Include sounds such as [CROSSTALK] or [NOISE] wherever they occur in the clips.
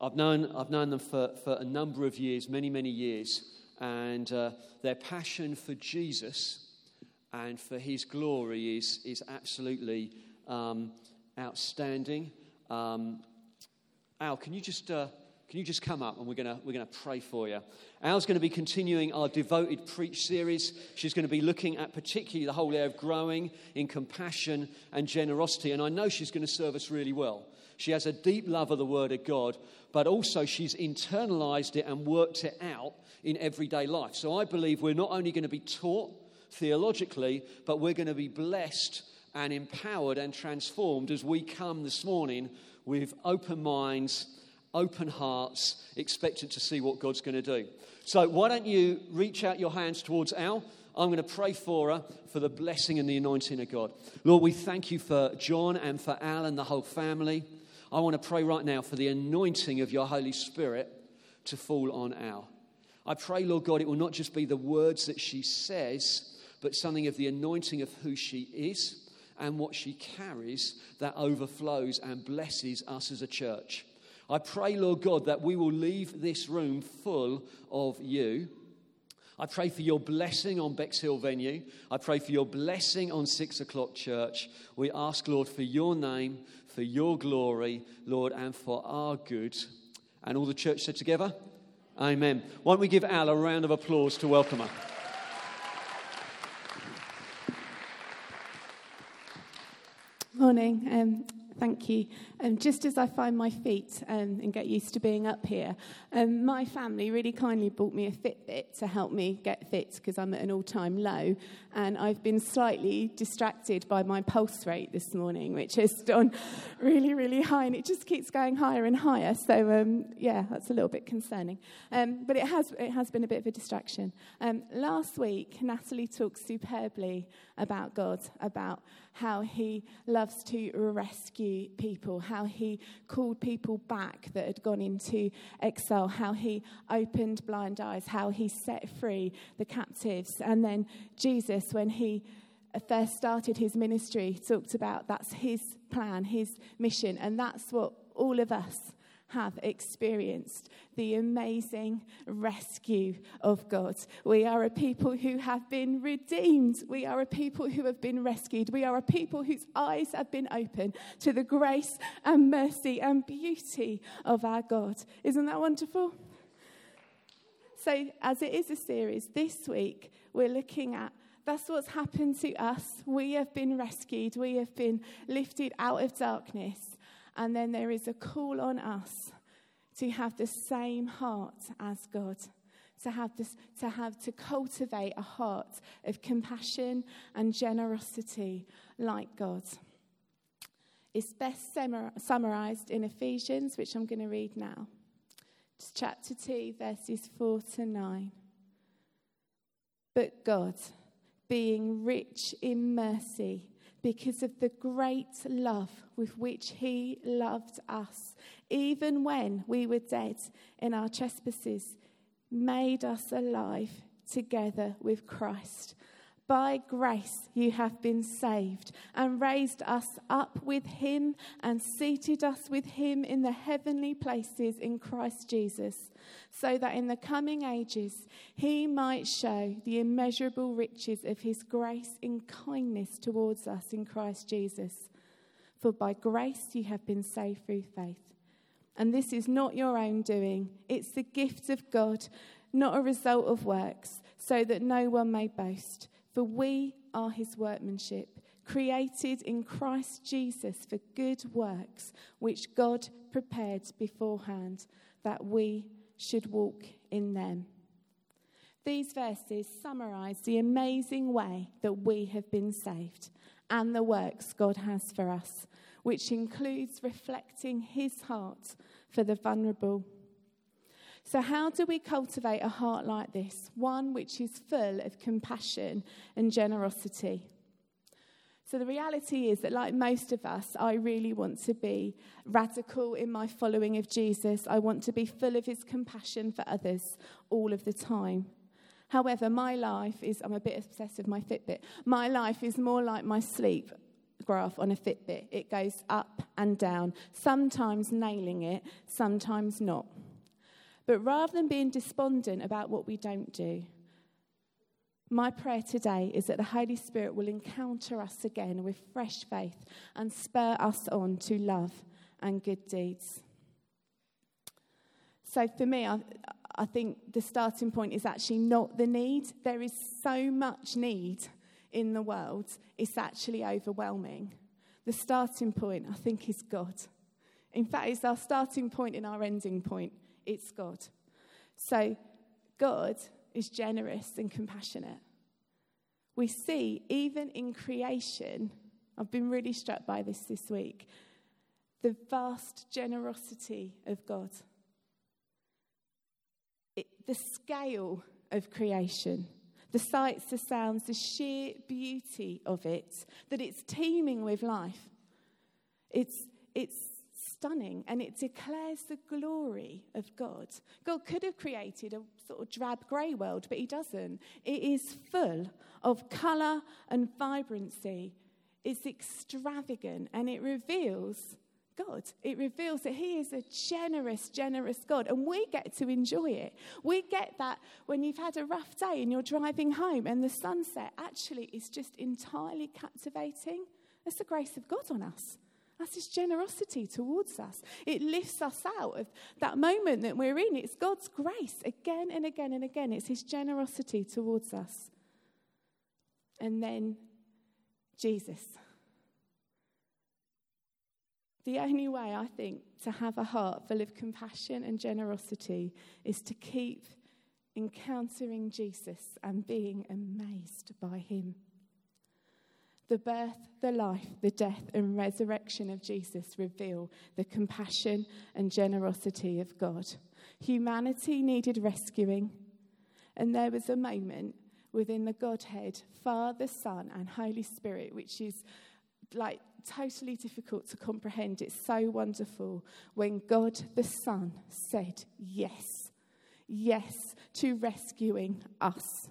I've known, I've known them for, for a number of years, many, many years, and uh, their passion for Jesus and for his glory is, is absolutely um, outstanding. Um, Al, can you just. Uh, can you just come up and we're going we're gonna pray for you? Al's going to be continuing our devoted preach series. She's going to be looking at particularly the whole area of growing in compassion and generosity. And I know she's going to serve us really well. She has a deep love of the Word of God, but also she's internalized it and worked it out in everyday life. So I believe we're not only going to be taught theologically, but we're going to be blessed and empowered and transformed as we come this morning with open minds open hearts, expectant to see what God's going to do. So, why don't you reach out your hands towards Al? I'm going to pray for her for the blessing and the anointing of God. Lord, we thank you for John and for Al and the whole family. I want to pray right now for the anointing of your Holy Spirit to fall on Al. I pray, Lord God, it will not just be the words that she says, but something of the anointing of who she is and what she carries that overflows and blesses us as a church. I pray, Lord God, that we will leave this room full of you. I pray for your blessing on Bexhill venue. I pray for your blessing on six o'clock church. We ask, Lord, for your name, for your glory, Lord, and for our good. And all the church said together, Amen. Why don't we give Al a round of applause to welcome her? Morning. Um, Thank you. Um, just as I find my feet um, and get used to being up here, um, my family really kindly bought me a Fitbit to help me get fit because I'm at an all time low. And I've been slightly distracted by my pulse rate this morning, which has gone really, really high. And it just keeps going higher and higher. So, um, yeah, that's a little bit concerning. Um, but it has, it has been a bit of a distraction. Um, last week, Natalie talked superbly about God, about how he loves to rescue people, how he called people back that had gone into exile, how he opened blind eyes, how he set free the captives. And then Jesus, when he first started his ministry, talked about that's his plan, his mission, and that's what all of us have experienced the amazing rescue of God. We are a people who have been redeemed. We are a people who have been rescued. We are a people whose eyes have been opened to the grace and mercy and beauty of our God. Isn't that wonderful? So, as it is a series, this week we're looking at that's what's happened to us. We have been rescued, we have been lifted out of darkness. And then there is a call on us to have the same heart as God. To have, this, to have to cultivate a heart of compassion and generosity like God. It's best summarized in Ephesians, which I'm going to read now. It's chapter 2, verses 4 to 9. But God, being rich in mercy, because of the great love with which he loved us, even when we were dead in our trespasses, made us alive together with Christ. By grace you have been saved, and raised us up with him, and seated us with him in the heavenly places in Christ Jesus, so that in the coming ages he might show the immeasurable riches of his grace in kindness towards us in Christ Jesus. For by grace you have been saved through faith. And this is not your own doing, it's the gift of God, not a result of works, so that no one may boast. For we are his workmanship, created in Christ Jesus for good works, which God prepared beforehand that we should walk in them. These verses summarize the amazing way that we have been saved and the works God has for us, which includes reflecting his heart for the vulnerable so, how do we cultivate a heart like this? One which is full of compassion and generosity. So, the reality is that, like most of us, I really want to be radical in my following of Jesus. I want to be full of his compassion for others all of the time. However, my life is, I'm a bit obsessed with my Fitbit. My life is more like my sleep. graph on a Fitbit. It goes up and down, sometimes nailing it, sometimes not. But rather than being despondent about what we don't do, my prayer today is that the Holy Spirit will encounter us again with fresh faith and spur us on to love and good deeds. So, for me, I, I think the starting point is actually not the need. There is so much need in the world, it's actually overwhelming. The starting point, I think, is God. In fact, it's our starting point and our ending point. It's God. So, God is generous and compassionate. We see, even in creation, I've been really struck by this this week, the vast generosity of God. It, the scale of creation, the sights, the sounds, the sheer beauty of it, that it's teeming with life. It's, it's stunning and it declares the glory of God. God could have created a sort of drab grey world, but He doesn't. It is full of colour and vibrancy. It's extravagant and it reveals God. It reveals that He is a generous, generous God, and we get to enjoy it. We get that when you've had a rough day and you're driving home and the sunset actually is just entirely captivating. That's the grace of God on us. That's his generosity towards us. It lifts us out of that moment that we're in. It's God's grace again and again and again. It's his generosity towards us. And then Jesus. The only way, I think, to have a heart full of compassion and generosity is to keep encountering Jesus and being amazed by him. The birth, the life, the death, and resurrection of Jesus reveal the compassion and generosity of God. Humanity needed rescuing, and there was a moment within the Godhead, Father, Son, and Holy Spirit, which is like totally difficult to comprehend. It's so wonderful when God the Son said yes, yes to rescuing us.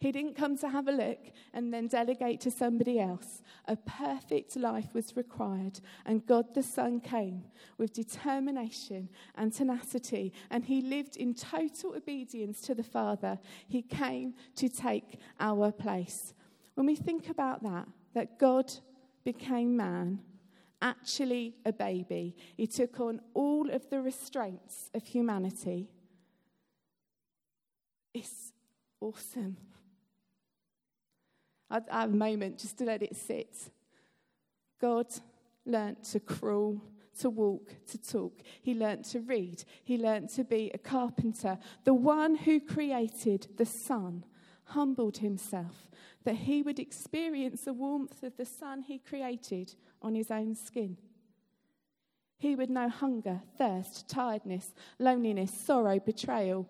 He didn't come to have a look and then delegate to somebody else. A perfect life was required, and God the Son came with determination and tenacity, and he lived in total obedience to the Father. He came to take our place. When we think about that, that God became man, actually a baby, he took on all of the restraints of humanity. It's awesome. I have a moment just to let it sit. God learnt to crawl, to walk, to talk. He learnt to read. He learnt to be a carpenter. The one who created the sun humbled himself that he would experience the warmth of the sun he created on his own skin. He would know hunger, thirst, tiredness, loneliness, sorrow, betrayal,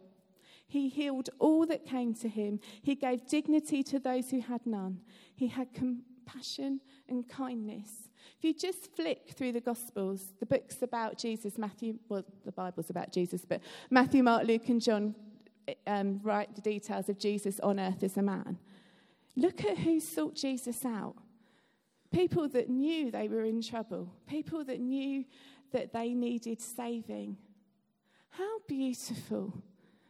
he healed all that came to him. He gave dignity to those who had none. He had compassion and kindness. If you just flick through the Gospels, the books about Jesus, Matthew, well, the Bible's about Jesus, but Matthew, Mark, Luke, and John um, write the details of Jesus on earth as a man. Look at who sought Jesus out. People that knew they were in trouble, people that knew that they needed saving. How beautiful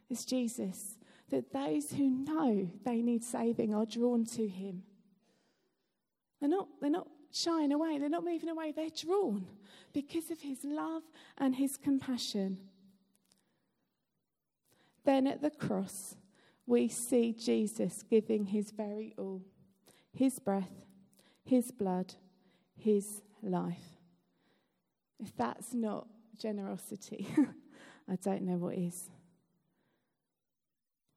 is Jesus, that those who know they need saving are drawn to him. They're not, they're not shying away, they're not moving away, they're drawn because of his love and his compassion. Then at the cross, we see Jesus giving his very all his breath, his blood, his life. If that's not generosity, [LAUGHS] I don't know what is.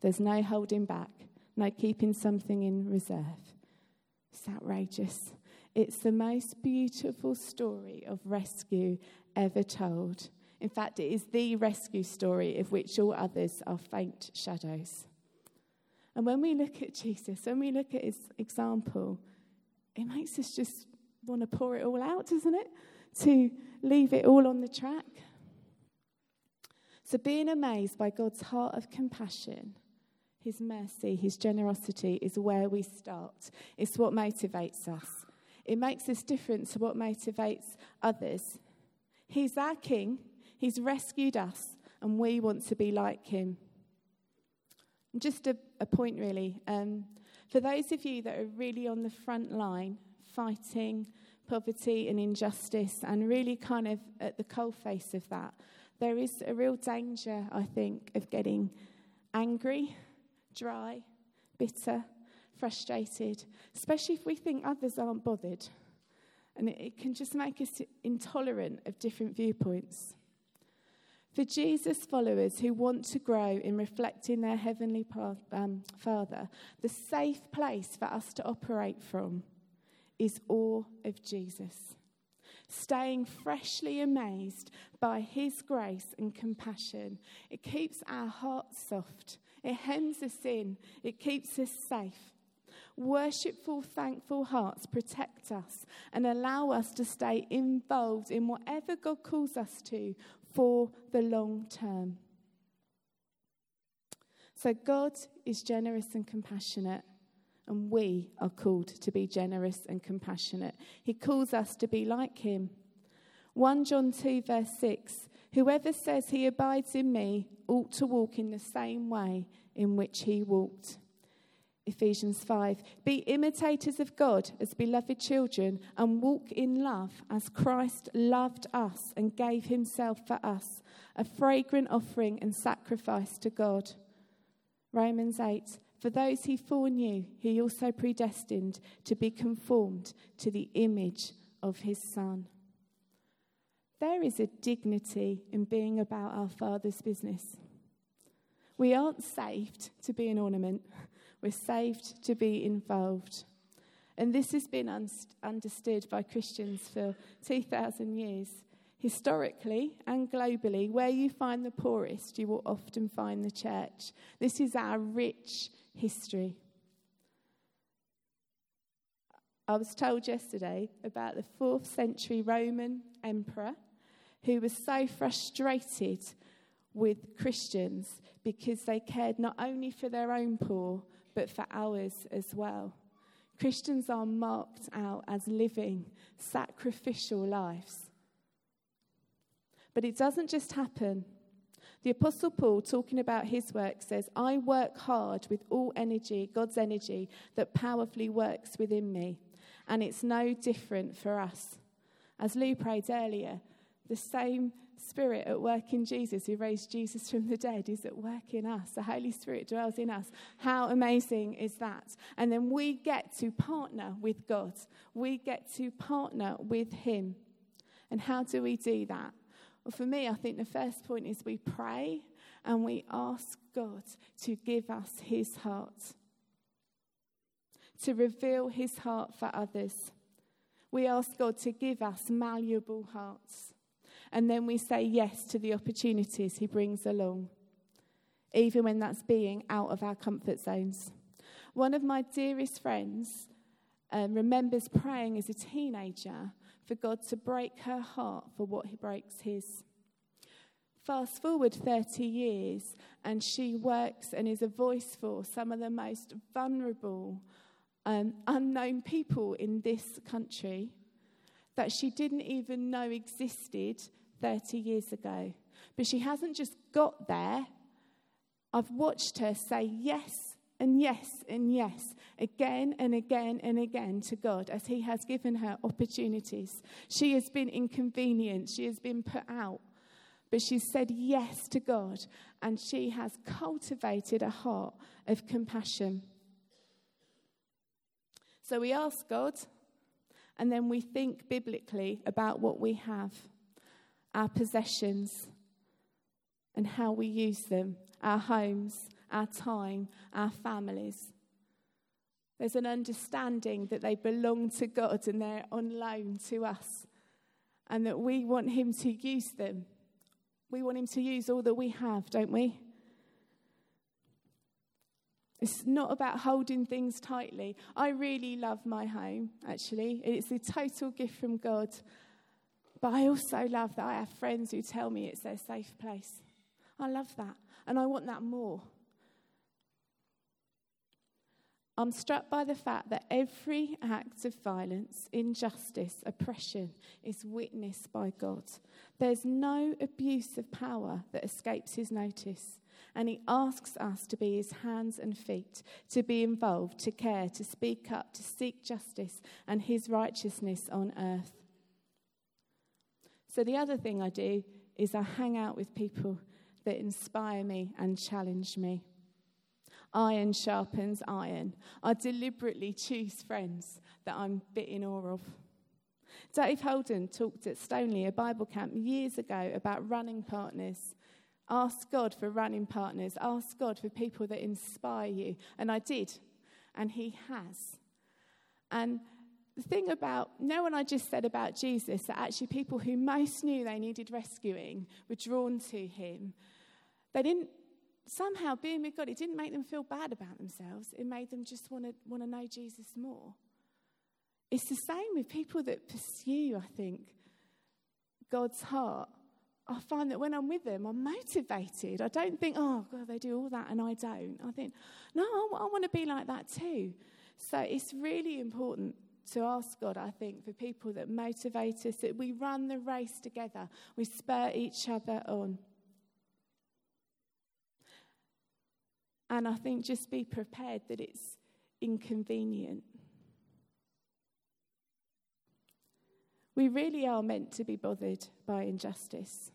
There's no holding back, no keeping something in reserve. It's outrageous. It's the most beautiful story of rescue ever told. In fact, it is the rescue story of which all others are faint shadows. And when we look at Jesus, when we look at his example, it makes us just want to pour it all out, doesn't it? To leave it all on the track. So, being amazed by God's heart of compassion, His mercy, His generosity is where we start. It's what motivates us. It makes us different to what motivates others. He's our King, He's rescued us, and we want to be like Him. Just a, a point, really. Um, for those of you that are really on the front line fighting poverty and injustice and really kind of at the coalface of that, there is a real danger, I think, of getting angry, dry, bitter, frustrated, especially if we think others aren't bothered. And it, it can just make us intolerant of different viewpoints. For Jesus followers who want to grow in reflecting their Heavenly um, Father, the safe place for us to operate from is awe of Jesus. Staying freshly amazed by His grace and compassion. It keeps our hearts soft, it hems us in, it keeps us safe. Worshipful, thankful hearts protect us and allow us to stay involved in whatever God calls us to for the long term. So, God is generous and compassionate, and we are called to be generous and compassionate. He calls us to be like Him. 1 John 2, verse 6 Whoever says he abides in me ought to walk in the same way in which he walked. Ephesians 5. Be imitators of God as beloved children and walk in love as Christ loved us and gave himself for us, a fragrant offering and sacrifice to God. Romans 8. For those he foreknew, he also predestined to be conformed to the image of his Son. There is a dignity in being about our Father's business. We aren't saved to be an ornament. [LAUGHS] We're saved to be involved. And this has been un- understood by Christians for 2,000 years. Historically and globally, where you find the poorest, you will often find the church. This is our rich history. I was told yesterday about the fourth century Roman emperor who was so frustrated with Christians because they cared not only for their own poor, but for ours as well. Christians are marked out as living sacrificial lives. But it doesn't just happen. The Apostle Paul, talking about his work, says, I work hard with all energy, God's energy, that powerfully works within me. And it's no different for us. As Lou prayed earlier, the same Spirit at work in Jesus, who raised Jesus from the dead, is at work in us. The Holy Spirit dwells in us. How amazing is that? And then we get to partner with God, we get to partner with Him. And how do we do that? Well, for me, I think the first point is we pray and we ask God to give us His heart, to reveal His heart for others. We ask God to give us malleable hearts and then we say yes to the opportunities He brings along, even when that's being out of our comfort zones. One of my dearest friends um, remembers praying as a teenager for God to break her heart for what He breaks His. Fast forward 30 years, and she works and is a voice for some of the most vulnerable, um, unknown people in this country that she didn't even know existed 30 years ago. But she hasn't just got there. I've watched her say yes and yes and yes again and again and again to God as He has given her opportunities. She has been inconvenienced, she has been put out, but she's said yes to God and she has cultivated a heart of compassion. So we ask God and then we think biblically about what we have our possessions and how we use them, our homes, our time, our families. There's an understanding that they belong to God and they're on loan to us, and that we want Him to use them. We want Him to use all that we have, don't we? It's not about holding things tightly. I really love my home, actually. It's a total gift from God. But I also love that I have friends who tell me it's their safe place. I love that. And I want that more. I'm struck by the fact that every act of violence, injustice, oppression is witnessed by God. There's no abuse of power that escapes his notice. And he asks us to be his hands and feet, to be involved, to care, to speak up, to seek justice and his righteousness on earth. So, the other thing I do is I hang out with people that inspire me and challenge me. Iron sharpens iron. I deliberately choose friends that I'm bit in awe of. Dave Holden talked at Stoneleigh, a Bible camp, years ago about running partners. Ask God for running partners. Ask God for people that inspire you. And I did. And He has. And the thing about, know, when I just said about Jesus, that actually people who most knew they needed rescuing were drawn to Him. They didn't somehow being with God, it didn't make them feel bad about themselves. It made them just want to want to know Jesus more. It's the same with people that pursue, I think, God's heart. I find that when I'm with them, I'm motivated. I don't think, oh, God, they do all that and I don't. I think, no, I, I want to be like that too. So it's really important to ask God, I think, for people that motivate us, that we run the race together, we spur each other on. And I think just be prepared that it's inconvenient. We really are meant to be bothered by injustice.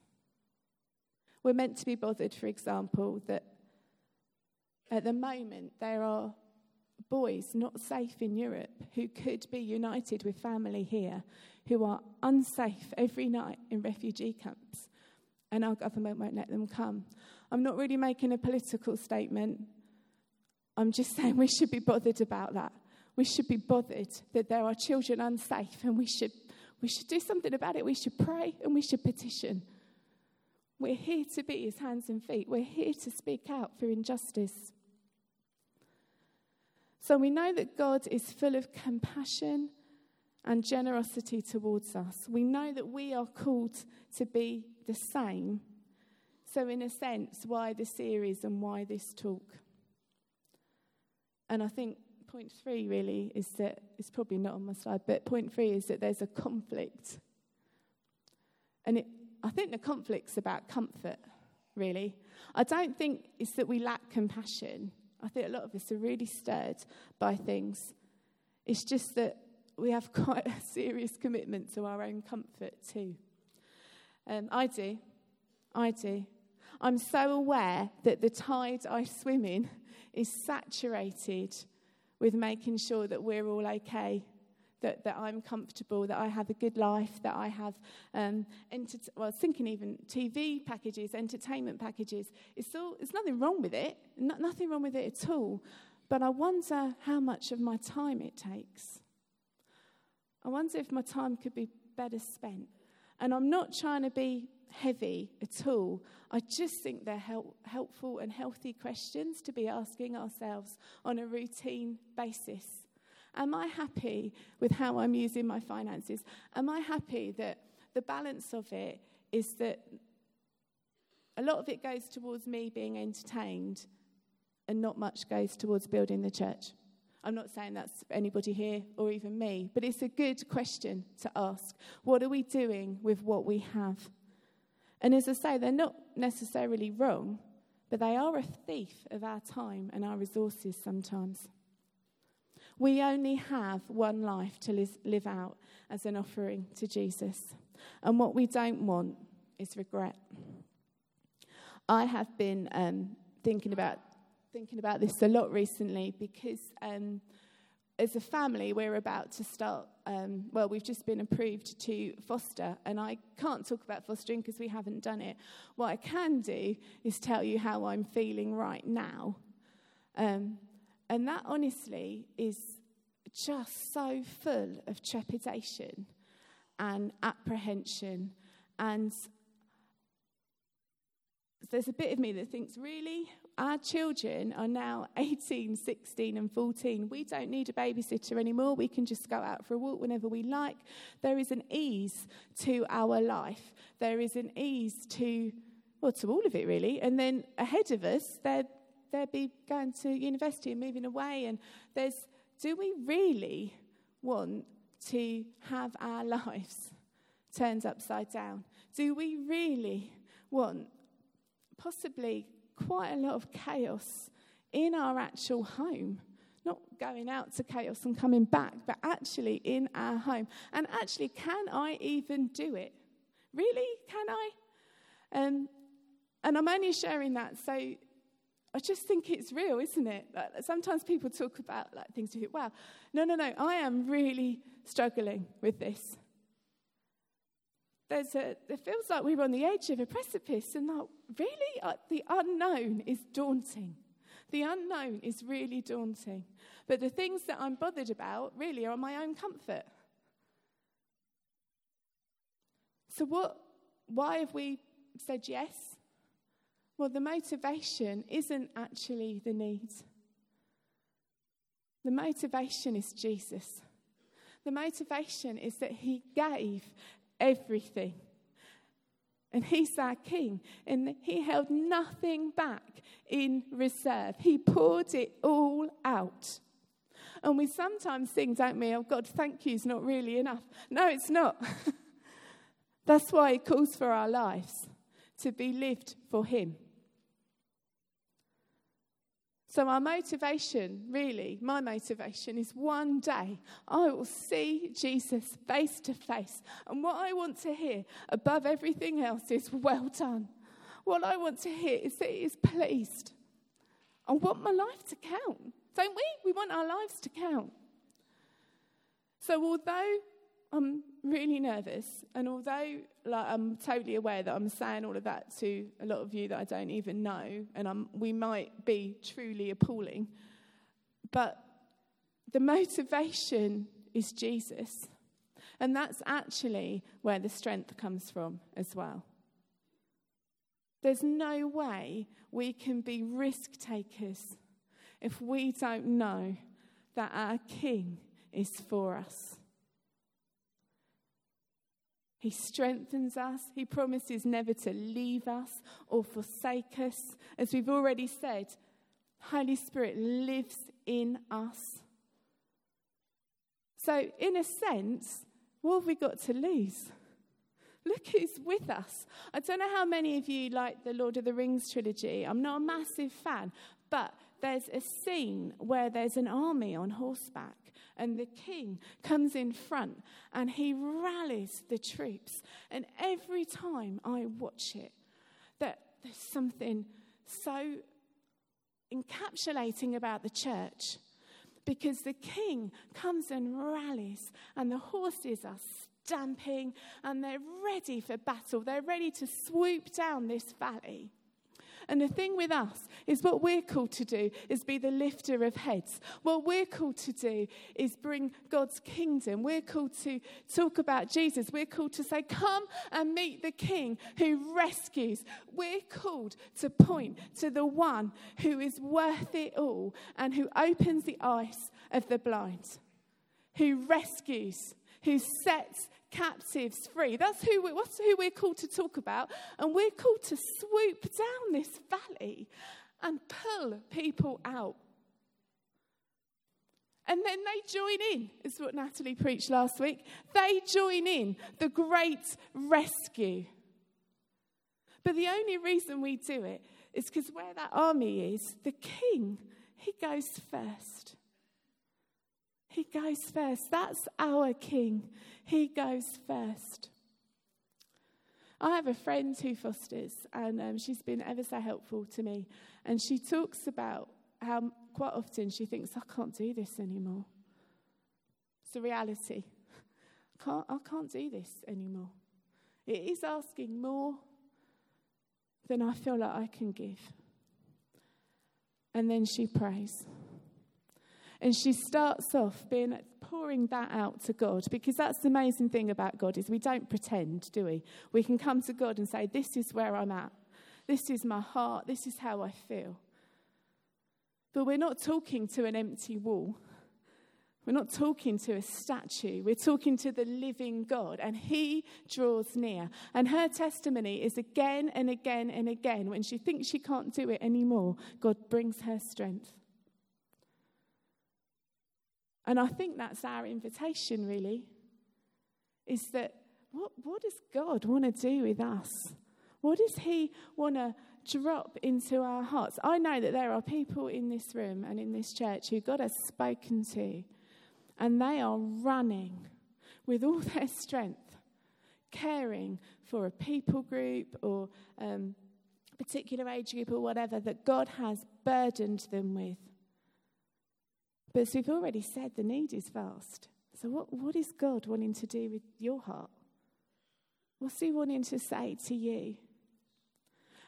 We're meant to be bothered, for example, that at the moment there are boys not safe in Europe who could be united with family here who are unsafe every night in refugee camps and our government won't let them come. I'm not really making a political statement. I'm just [LAUGHS] saying we should be bothered about that. We should be bothered that there are children unsafe and we should, we should do something about it. We should pray and we should petition. We're here to be his hands and feet. We're here to speak out for injustice. So we know that God is full of compassion and generosity towards us. We know that we are called to be the same. So, in a sense, why the series and why this talk? And I think point three really is that it's probably not on my slide, but point three is that there's a conflict. And it, I think the conflict's about comfort, really. I don't think it's that we lack compassion. I think a lot of us are really stirred by things. It's just that we have [LAUGHS] quite a serious commitment to our own comfort too. Um, I do. I do. I'm so aware that the tide I swim in is saturated with making sure that we're all okay, that, that I'm comfortable, that I have a good life, that I have, um, enter- well, thinking even TV packages, entertainment packages. It's, all, there's nothing wrong with it, no, nothing wrong with it at all. But I wonder how much of my time it takes. I wonder if my time could be better spent. And I'm not trying to be heavy at all. I just think they're help, helpful and healthy questions to be asking ourselves on a routine basis. Am I happy with how I'm using my finances? Am I happy that the balance of it is that a lot of it goes towards me being entertained and not much goes towards building the church? I'm not saying that's anybody here or even me, but it's a good question to ask. What are we doing with what we have? And as I say, they're not necessarily wrong, but they are a thief of our time and our resources sometimes. We only have one life to live out as an offering to Jesus. And what we don't want is regret. I have been um, thinking about thinking about this a lot recently because um, as a family, we're about to start. Um, well, we've just been approved to foster, and I can't talk about fostering because we haven't done it. What I can do is tell you how I'm feeling right now. Um, And that honestly is just so full of trepidation and apprehension. And there's a bit of me that thinks, really? Our children are now [LAUGHS] 18, 16, and 14. We don't need a babysitter anymore. We can just go out for a walk whenever we like. There is an ease to our life. There is an ease to, well, to all of it, really. And then ahead of us, they're, they'll be going to university and moving away. And there's, do we really want to have our [LAUGHS] lives turned upside down? Do we really want possibly quite a lot of chaos in our actual home? Not going out to chaos and coming back, but actually in our home. And actually, can I even do it? Really? Can I? Um, and I'm only sharing that so I just think it's real, isn't it? Like, sometimes people talk about like things you think, wow, no, no, no, I am really struggling with this. There's a, it feels like we're on the edge of a precipice, and like, really, uh, the unknown is daunting. The unknown is really daunting. But the things that I'm bothered about really are my own comfort. So, what, why have we said yes? Well, the motivation isn't actually the need. The motivation is Jesus. The motivation is that he gave everything. And he's our king. And he held nothing back in reserve. He poured it all out. And we sometimes think, don't we, oh God, thank you is not really enough. No, it's not. [LAUGHS] That's why he calls for our lives to be lived for him. So, our motivation, really, my motivation is one day I will see Jesus face to face. And what I want to hear above everything else is, well done. What I want to hear is that He is pleased. I want my life to count, don't we? We want our lives to count. So, although I'm really nervous, and although like, I'm totally aware that I'm saying all of that to a lot of you that I don't even know, and I'm, we might be truly appalling, but the motivation is Jesus. And that's actually where the strength comes from as well. There's no way we can be risk takers if we don't know that our King is for us. He strengthens us. He promises never to leave us or forsake us. As we've already said, Holy Spirit lives in us. So, in a sense, what have we got to lose? Look who's with us. I don't know how many of you like the Lord of the Rings trilogy. I'm not a massive fan, but there's a scene where there's an army on horseback and the king comes in front and he rallies the troops. And every time I watch it, that there's something so encapsulating about the church because the king comes and rallies and the horses are stamping and they're ready for battle. They're ready to swoop down this valley. And the thing with us is what we're called to do is be the lifter of heads. What we're called to do is bring God's kingdom. We're called to talk about Jesus. We're called to say, Come and meet the King who rescues. We're called to point to the one who is worth it all and who opens the eyes of the blind, who rescues, who sets captives free. That's who, we, that's who we're called to talk about. And we're called to swoop down this valley and pull people out. And then they join in, is what Natalie preached last week. They join in the great rescue. But the only reason we do it is because where that army is, the king, he goes first. He goes first. That's our king. He goes first. I have a friend who fosters, and um, she's been ever so helpful to me. And she talks about how quite often she thinks, I can't do this anymore. It's a reality. I [LAUGHS] can't, I can't do this anymore. It is asking more than I feel like I can give. And then she prays. And she starts off being pouring that out to God because that's the amazing thing about God is we don't pretend, do we? We can come to God and say, This is where I'm at. This is my heart. This is how I feel. But we're not talking to an empty wall. We're not talking to a statue. We're talking to the living God, and He draws near. And her testimony is again and again and again when she thinks she can't do it anymore, God brings her strength. And I think that's our invitation, really, is that what, what does God want to do with us? What does He want to drop into our hearts? I know that there are people in this room and in this church who God has spoken to, and they are running with all [LAUGHS] their strength, caring for a people group or um, particular age group or whatever that God has burdened them with. But as we've already said, the need is vast. So, what, what is God wanting to do with your heart? What's He wanting to say to you?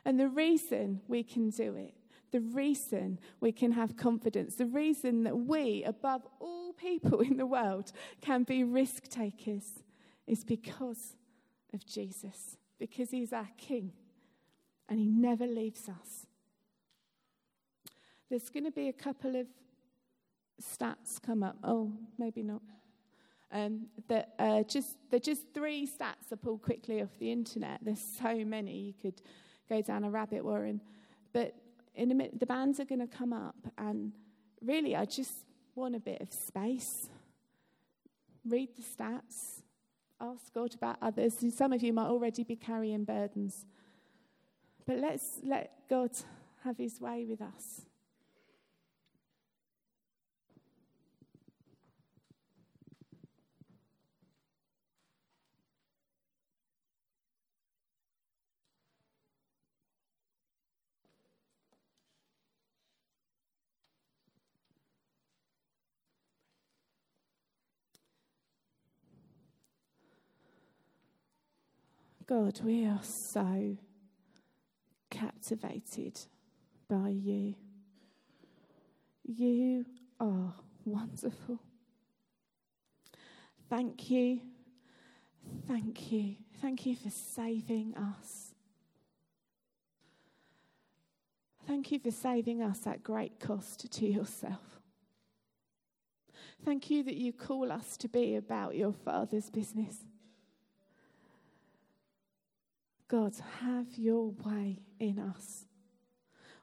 And the reason we can do it, the reason we can have confidence, the reason that we, above all people in the world, can be risk takers is because of Jesus, because He's our King and He never leaves us. There's going to be a couple of stats come up. Oh, maybe not. Um, that uh, just they're just three stats I pulled quickly off the internet. There's so many you could go down a rabbit warren, but in a minute the bands are going to come up, and really I just want a bit of space. Read the stats, ask God about others. Some of you might already be carrying burdens, but let's let God have His way with us. God, we are so captivated by you. You are wonderful. Thank you. Thank you. Thank you for saving us. Thank you for saving us at great cost to yourself. Thank you that you call us to be about your Father's business. God, have your way in us.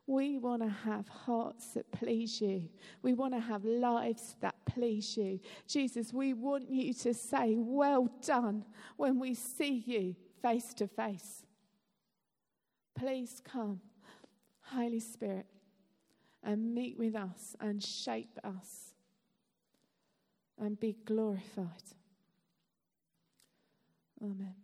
We want to have hearts that please you. We want to have lives that please you. Jesus, we want you to say, Well done, when we see you face to face. Please come, Holy Spirit, and meet with us and shape us and be glorified. Amen.